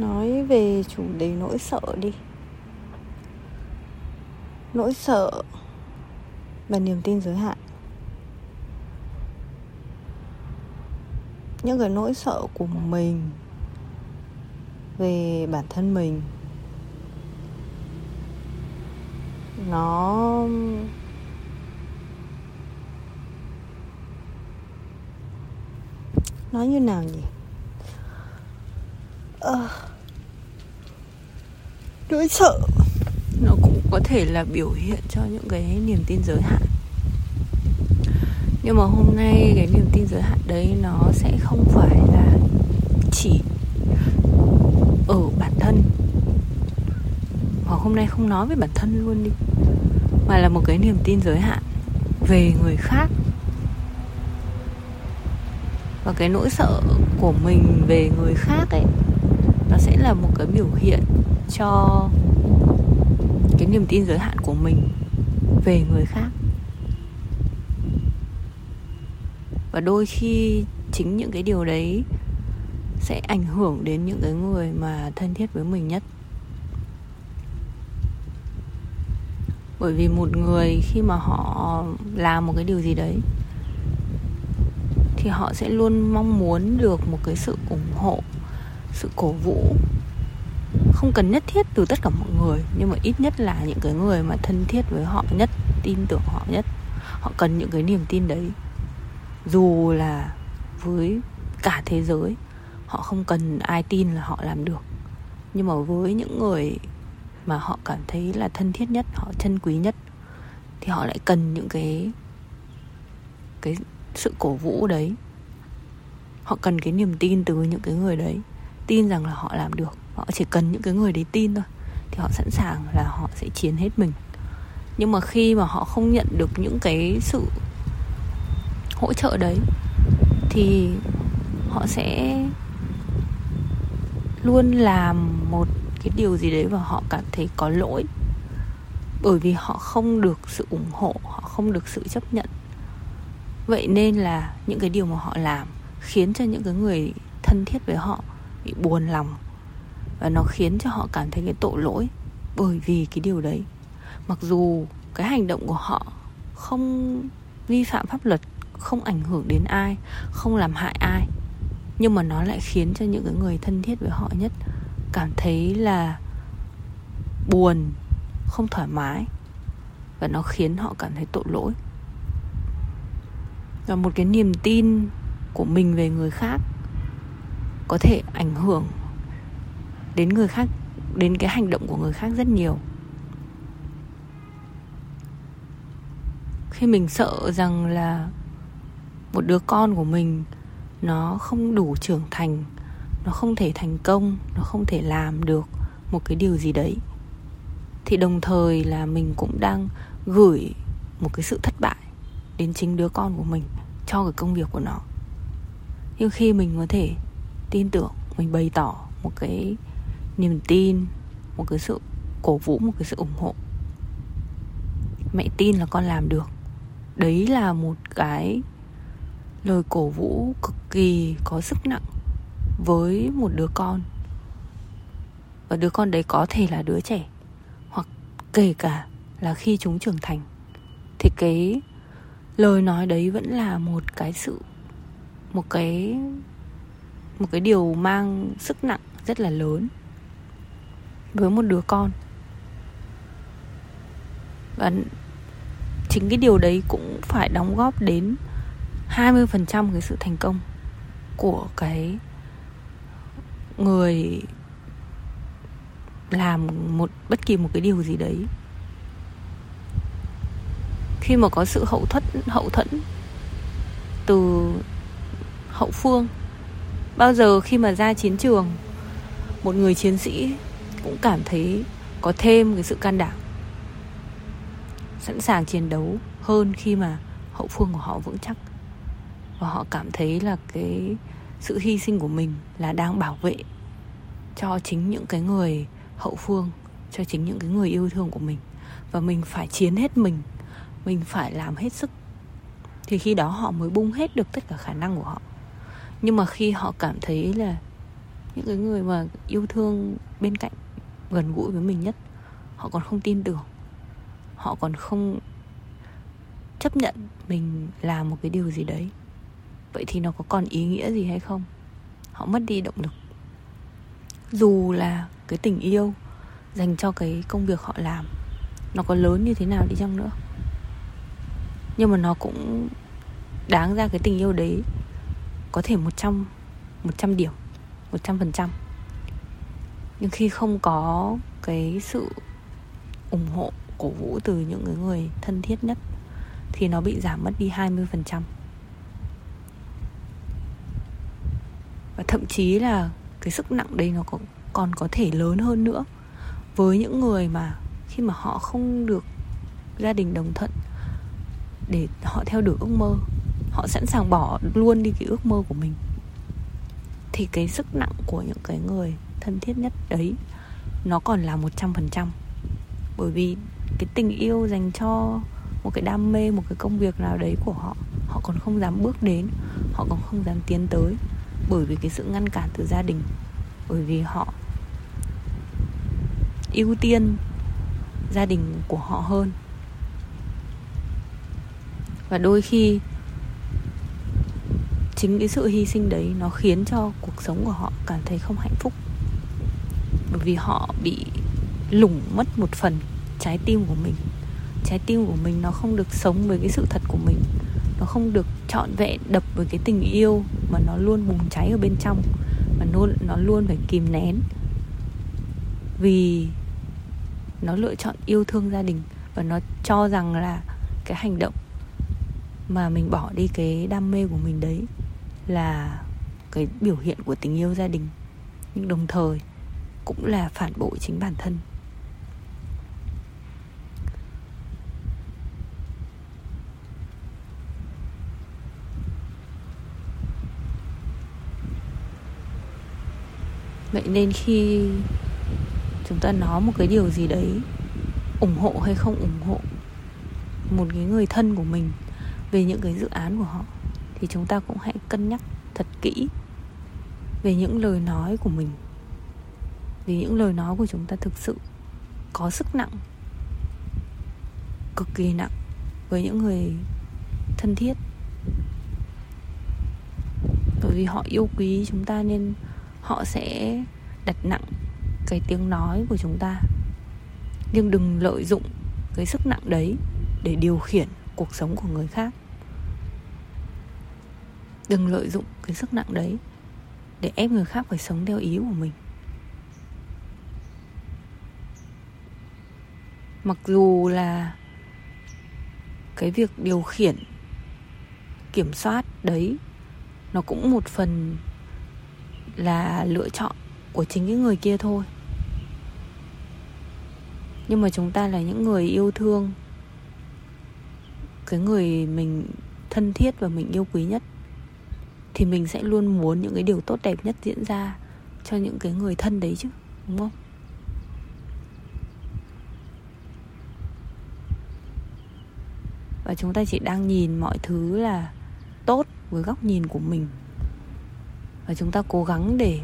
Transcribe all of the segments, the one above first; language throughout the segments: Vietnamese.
nói về chủ đề nỗi sợ đi. Nỗi sợ và niềm tin giới hạn. Những cái nỗi sợ của mình về bản thân mình nó nói như nào nhỉ? À, nỗi sợ. Nó cũng có thể là biểu hiện cho những cái niềm tin giới hạn. Nhưng mà hôm nay cái niềm tin giới hạn đấy nó sẽ không phải là chỉ ở bản thân. Hoặc hôm nay không nói về bản thân luôn đi, mà là một cái niềm tin giới hạn về người khác. Và cái nỗi sợ của mình về người khác ấy, nó sẽ là một cái biểu hiện cho cái niềm tin giới hạn của mình về người khác. Và đôi khi chính những cái điều đấy sẽ ảnh hưởng đến những cái người mà thân thiết với mình nhất. Bởi vì một người khi mà họ làm một cái điều gì đấy, thì họ sẽ luôn mong muốn được một cái sự ủng hộ, sự cổ vũ không cần nhất thiết từ tất cả mọi người, nhưng mà ít nhất là những cái người mà thân thiết với họ nhất, tin tưởng họ nhất. Họ cần những cái niềm tin đấy. Dù là với cả thế giới, họ không cần ai tin là họ làm được. Nhưng mà với những người mà họ cảm thấy là thân thiết nhất, họ chân quý nhất, thì họ lại cần những cái cái sự cổ vũ đấy. Họ cần cái niềm tin từ những cái người đấy, tin rằng là họ làm được họ chỉ cần những cái người đấy tin thôi, thì họ sẵn sàng là họ sẽ chiến hết mình. Nhưng mà khi mà họ không nhận được những cái sự hỗ trợ đấy, thì họ sẽ luôn làm một cái điều gì đấy và họ cảm thấy có lỗi. Bởi vì họ không được sự ủng hộ, họ không được sự chấp nhận. Vậy nên là những cái điều mà họ làm khiến cho những cái người thân thiết với họ bị buồn lòng và nó khiến cho họ cảm thấy cái tội lỗi bởi vì cái điều đấy. Mặc dù cái hành động của họ không vi phạm pháp luật, không ảnh hưởng đến ai, không làm hại ai, nhưng mà nó lại khiến cho những cái người thân thiết với họ nhất cảm thấy là buồn, không thoải mái. Và nó khiến họ cảm thấy tội lỗi. Và một cái niềm tin của mình về người khác có thể ảnh hưởng đến người khác, đến cái hành động của người khác rất nhiều. Khi mình sợ rằng là một đứa con của mình nó không đủ trưởng thành, nó không thể thành công, nó không thể làm được một cái điều gì đấy, thì đồng thời là mình cũng đang gửi một cái sự thất bại đến chính đứa con của mình cho cái công việc của nó. Nhưng khi mình có thể tin tưởng, mình bày tỏ một cái niềm tin, một cái sự cổ vũ, một cái sự ủng hộ. Mẹ tin là con làm được. Đấy là một cái lời cổ vũ cực kỳ có sức nặng với một đứa con. Và đứa con đấy có thể là đứa trẻ, hoặc kể cả là khi chúng trưởng thành. Thì cái lời nói đấy vẫn là một cái sự, một cái một cái điều mang sức nặng rất là lớn với một đứa con. Và chính cái điều đấy cũng phải đóng góp đến 20% cái sự thành công của cái người làm một, bất kỳ một cái điều gì đấy. Khi mà có sự hậu thuẫn hậu thuẫn từ hậu phương, bao giờ khi mà ra chiến trường, một người chiến sĩ cũng cảm thấy có thêm cái sự can đảm. Sẵn sàng chiến đấu hơn khi mà hậu phương của họ vững chắc. Và họ cảm thấy là cái sự hy sinh của mình là đang bảo vệ cho chính những cái người hậu phương, cho chính những cái người yêu thương của mình. Và mình phải chiến hết mình mình phải làm hết sức. Thì khi đó họ mới bung hết được tất cả khả năng của họ. Nhưng mà khi họ cảm thấy là những cái người mà yêu thương bên cạnh gần gũi với mình nhất. Họ còn không tin tưởng. Họ còn không chấp nhận mình làm một cái điều gì đấy. Vậy thì nó có còn ý nghĩa gì hay không? Họ mất đi động lực. Dù là cái tình yêu dành cho cái công việc họ làm, nó có lớn như thế nào đi chăng nữa. Nhưng mà nó cũng đáng ra cái tình yêu đấy có thể một trăm một trăm điểm, một trăm phần trăm nhưng khi không có cái sự ủng hộ cổ vũ từ những người thân thiết nhất, thì nó bị giảm mất đi 20%. Và thậm chí là cái sức nặng đấy nó còn còn có thể lớn hơn nữa với những người mà khi mà họ không được gia đình đồng thuận, để họ theo đuổi ước mơ, họ sẵn sàng bỏ luôn đi cái ước mơ của mình, thì cái sức nặng của những cái người thân thiết nhất đấy, nó còn là một trăm phần trăm. Bởi vì cái tình yêu dành cho một cái đam mê, một cái công việc nào đấy của họ họ còn không dám bước đến, họ còn không dám tiến tới bởi vì cái sự ngăn cản từ gia đình, bởi vì họ ưu tiên gia đình của họ hơn. Và đôi khi chính cái sự hy sinh đấy nó khiến cho cuộc sống của họ cảm thấy không hạnh phúc bởi vì họ bị lủng mất một phần trái tim của mình. Trái tim của mình nó không được sống với cái sự thật của mình. Nó không được trọn vẹn đập với cái tình yêu mà nó luôn bùng cháy ở bên trong. Mà nó, nó luôn phải kìm nén. Vì nó lựa chọn yêu thương gia đình và nó cho rằng là cái hành động mà mình bỏ đi cái đam mê của mình đấy là cái biểu hiện của tình yêu gia đình. Nhưng đồng thời cũng là phản bội chính bản thân. Vậy nên khi chúng ta nói một cái điều gì đấy, ủng hộ hay không ủng hộ một cái người thân của mình về những cái dự án của họ, thì chúng ta cũng hãy cân nhắc thật kỹ về những lời nói của mình vì những lời nói của chúng ta thực sự có sức nặng, cực kỳ nặng với những người thân thiết. Bởi vì họ yêu quý chúng ta nên họ sẽ đặt nặng cái tiếng nói của chúng ta. Nhưng đừng lợi dụng cái sức nặng đấy để điều khiển cuộc sống của người khác. Đừng lợi dụng cái sức nặng đấy để ép người khác phải sống theo ý của mình. Mặc dù là cái việc điều khiển, kiểm soát đấy, nó cũng một phần là lựa chọn của chính cái người kia thôi. Nhưng mà chúng ta là những người yêu thương, cái người mình thân thiết và mình yêu quý nhất, thì mình sẽ luôn muốn những cái điều tốt đẹp nhất diễn ra cho những cái người thân đấy chứ, đúng không? Và chúng ta chỉ đang nhìn mọi thứ là tốt với góc nhìn của mình. Và chúng ta cố gắng để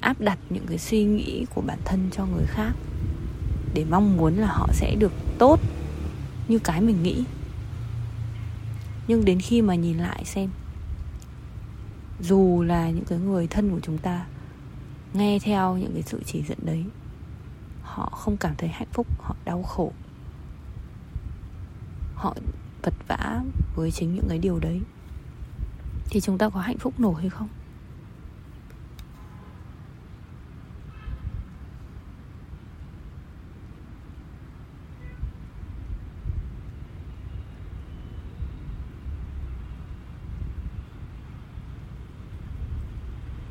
áp đặt những cái suy nghĩ của bản thân cho người khác. Để mong muốn là họ sẽ được tốt như cái mình nghĩ. Nhưng đến khi mà nhìn lại xem, dù là những cái người thân của chúng ta nghe theo những cái sự chỉ dẫn đấy, họ không cảm thấy hạnh phúc, họ đau khổ. Họ vật vã với chính những cái điều đấy, thì chúng ta có hạnh phúc nổi hay không?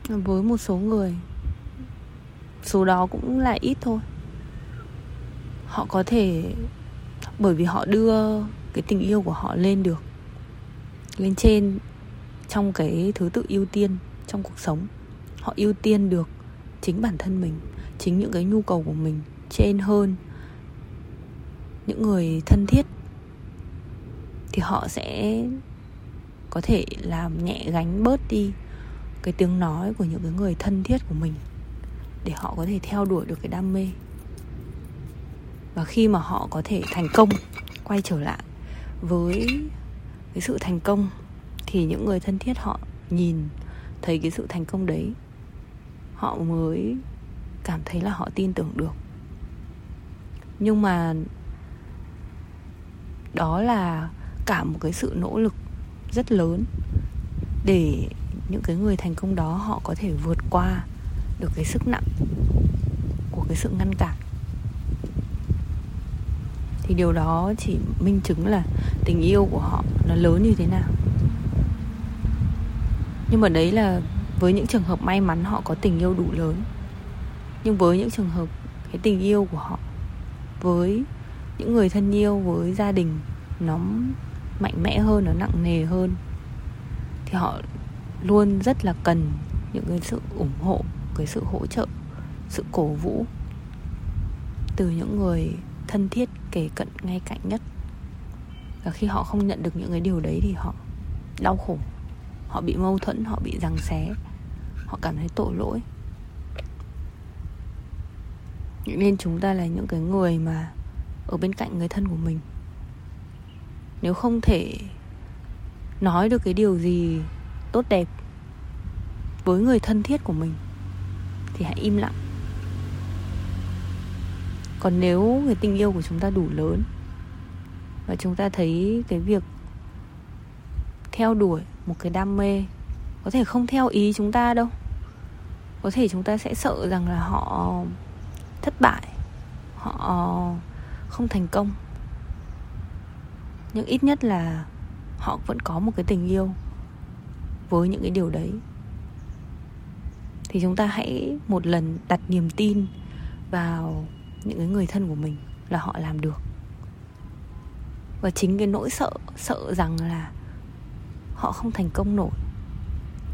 Với một số người, số đó cũng là ít thôi. Họ có thể, bởi vì họ đưa cái tình yêu của họ lên được, lên trên trong cái thứ tự ưu tiên trong cuộc sống. Họ ưu tiên được chính bản thân mình, chính những cái nhu cầu của mình trên hơn những người thân thiết. Thì họ sẽ có thể làm nhẹ gánh bớt đi cái tiếng nói của những cái người thân thiết của mình để họ có thể theo đuổi được cái đam mê. Và khi mà họ có thể thành công, quay trở lại với cái sự thành công thì những người thân thiết họ nhìn thấy cái sự thành công đấy, họ mới cảm thấy là họ tin tưởng được. Nhưng mà đó là cả một cái sự nỗ lực rất lớn để những cái người thành công đó họ có thể vượt qua được cái sức nặng của cái sự ngăn cản thì điều đó chỉ minh chứng là tình yêu của họ nó lớn như thế nào. Nhưng mà đấy là với những trường hợp may mắn họ có tình yêu đủ lớn. Nhưng với những trường hợp cái tình yêu của họ, với những người thân yêu, với gia đình nó mạnh mẽ hơn, nó nặng nề hơn, thì họ luôn rất là cần những cái sự ủng hộ, cái sự hỗ trợ, sự cổ vũ từ những người thân thiết kể cận ngay cạnh nhất. Và khi họ không nhận được những cái điều đấy thì họ đau khổ, họ bị mâu thuẫn, họ bị giằng xé, họ cảm thấy tội lỗi. Nên chúng ta là những cái người mà ở bên cạnh người thân của mình. Nếu không thể nói được cái điều gì tốt đẹp với người thân thiết của mình, thì hãy im lặng còn nếu người tình yêu của chúng ta đủ lớn và chúng ta thấy cái việc theo đuổi một cái đam mê, có thể không theo ý chúng ta đâu. Có thể chúng ta sẽ sợ rằng là họ thất bại, họ không thành công. Nhưng ít nhất là họ vẫn có một cái tình yêu với những cái điều đấy. Thì chúng ta hãy một lần đặt niềm tin vào những cái người thân của mình là họ làm được. Và chính cái nỗi sợ sợ rằng là họ không thành công nổi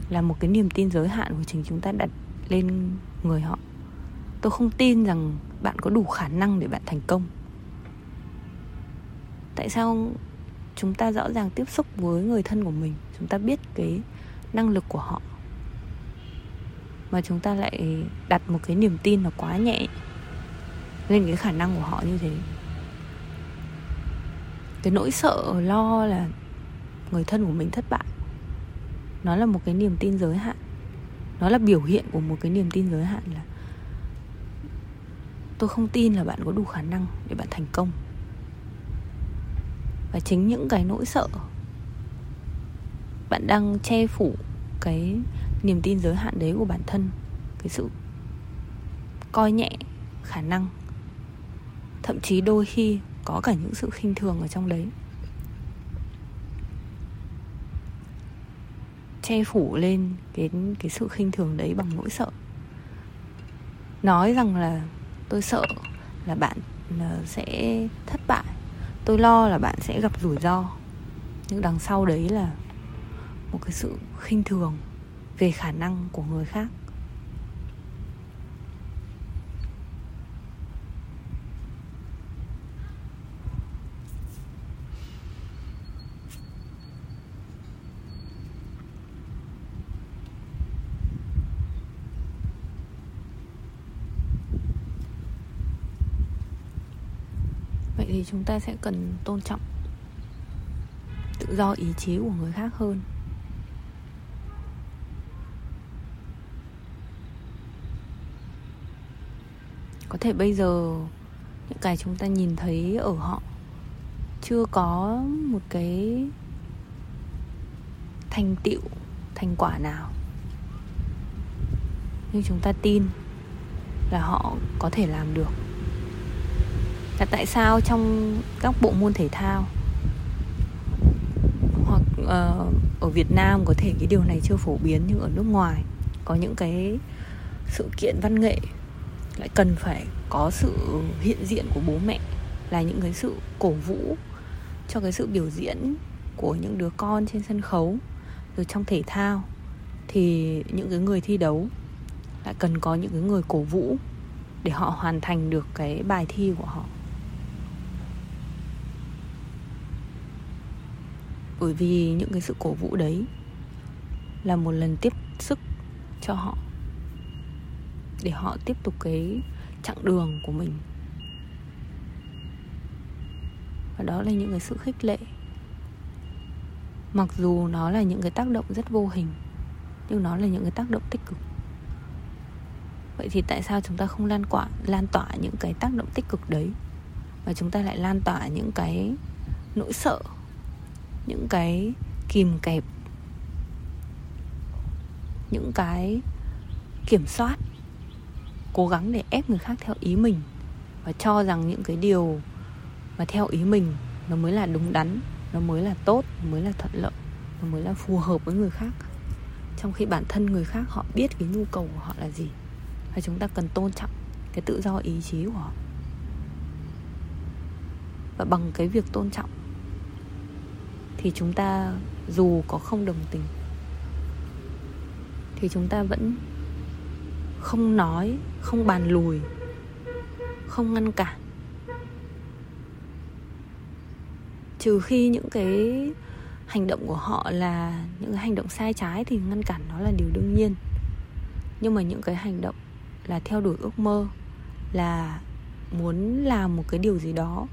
là một cái niềm tin giới hạn của chính chúng ta đặt lên người họ. Tôi không tin rằng bạn có đủ khả năng để bạn thành công. Tại sao chúng ta rõ ràng tiếp xúc với người thân của mình, chúng ta biết cái năng lực của họ, mà chúng ta lại đặt một cái niềm tin nó quá nhẹ? Lên cái khả năng của họ như thế. Cái nỗi sợ, lo là người thân của mình thất bại. Nó là một cái niềm tin giới hạn. Nó là biểu hiện của một cái niềm tin giới hạn là tôi không tin là bạn có đủ khả năng để bạn thành công. Và chính những cái nỗi sợ, bạn đang che phủ cái niềm tin giới hạn đấy của bản thân, cái sự coi nhẹ khả năng thậm chí đôi khi có cả những sự khinh thường ở trong đấy. Che phủ lên cái cái sự khinh thường đấy bằng nỗi sợ. Nói rằng là tôi sợ là bạn ờ, sẽ thất bại. Tôi lo là bạn sẽ gặp rủi ro. Nhưng đằng sau đấy là một cái sự khinh thường về khả năng của người khác vậy thì chúng ta sẽ cần tôn trọng tự do ý chí của người khác hơn. Có thể bây giờ, những cái chúng ta nhìn thấy ở họ chưa có một cái thành tựu, thành quả nào. Nhưng chúng ta tin là họ có thể làm được là tại sao trong các bộ môn thể thao? Hoặc uh, ở Việt Nam có thể cái điều này chưa phổ biến nhưng ở nước ngoài có những cái sự kiện văn nghệ lại cần phải có sự hiện diện của bố mẹ là những cái sự cổ vũ cho cái sự biểu diễn của những đứa con trên sân khấu. Rồi trong thể thao thì những cái người thi đấu lại cần có những cái người cổ vũ để họ hoàn thành được cái bài thi của họ. Bởi vì những cái sự cổ vũ đấy là một lần tiếp sức cho họ, để họ tiếp tục cái chặng đường của mình. Và đó là những cái sự khích lệ. Mặc dù nó là những cái tác động rất vô hình, nhưng nó là những cái tác động tích cực. Vậy thì tại sao chúng ta không lan quả lan tỏa những cái tác động tích cực đấy, mà chúng ta lại lan tỏa những cái nỗi sợ những cái kìm kẹp, những cái kiểm soát, cố gắng để ép người khác theo ý mình và cho rằng những cái điều mà theo ý mình nó mới là đúng đắn, nó mới là tốt, nó mới là thuận lợi, nó mới là phù hợp với người khác. Trong khi bản thân người khác họ biết cái nhu cầu của họ là gì và chúng ta cần tôn trọng cái tự do ý chí của họ. Và bằng cái việc tôn trọng thì chúng ta dù có không đồng tình, thì chúng ta vẫn không nói, không bàn lùi, không ngăn cản. Trừ khi những cái hành động của họ là những cái hành động sai trái thì ngăn cản nó là điều đương nhiên. Nhưng mà những cái hành động là theo đuổi ước mơ, là muốn làm một cái điều gì đó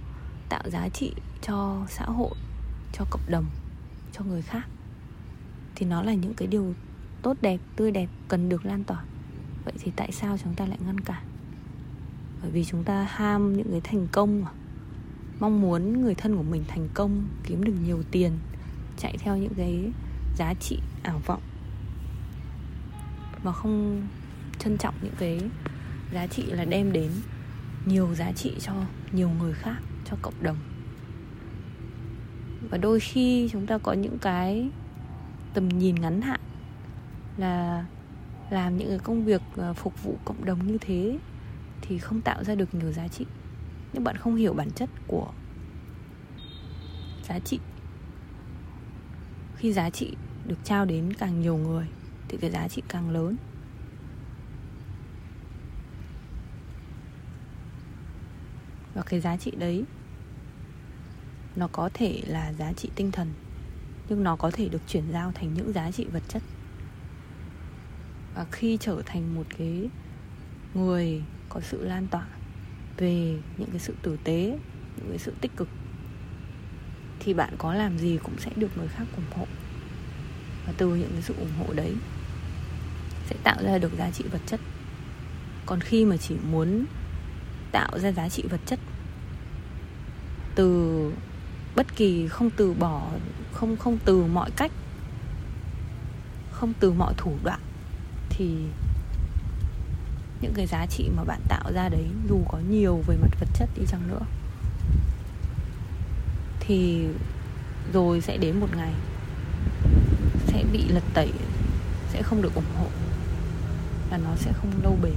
tạo giá trị cho xã hội cho cộng đồng, cho người khác, thì nó là những cái điều tốt đẹp, tươi đẹp, cần được lan tỏa. Vậy thì tại sao chúng ta lại ngăn cản? Bởi vì chúng ta ham những cái thành công mà. Mong muốn người thân của mình thành công, kiếm được nhiều tiền, chạy theo những cái giá trị ảo vọng, mà không trân trọng những cái giá trị là đem đến nhiều giá trị cho nhiều người khác, cho cộng đồng và đôi khi chúng ta có những cái tầm nhìn ngắn hạn là làm những cái công việc ờ, phục vụ cộng đồng như thế thì không tạo ra được nhiều giá trị. Nhưng bạn không hiểu bản chất của giá trị. Khi giá trị được trao đến càng nhiều người thì cái giá trị càng lớn. Và cái giá trị đấy nó có thể là giá trị tinh thần, nhưng nó có thể được chuyển giao thành những giá trị vật chất. Và khi trở thành một cái người có sự lan tỏa về những cái sự tử tế, những cái sự tích cực, thì bạn có làm gì cũng sẽ được người khác ủng hộ. Và từ những cái sự ủng hộ đấy, sẽ tạo ra được giá trị vật chất. Còn khi mà chỉ muốn tạo ra giá trị vật chất từ bất kỳ không từ bỏ, không không từ mọi cách, không từ mọi thủ đoạn thì những cái giá trị mà bạn tạo ra đấy dù có nhiều về mặt vật chất đi chăng nữa, thì rồi sẽ đến một ngày sẽ bị lật tẩy, sẽ không được ủng hộ và nó sẽ không lâu bền.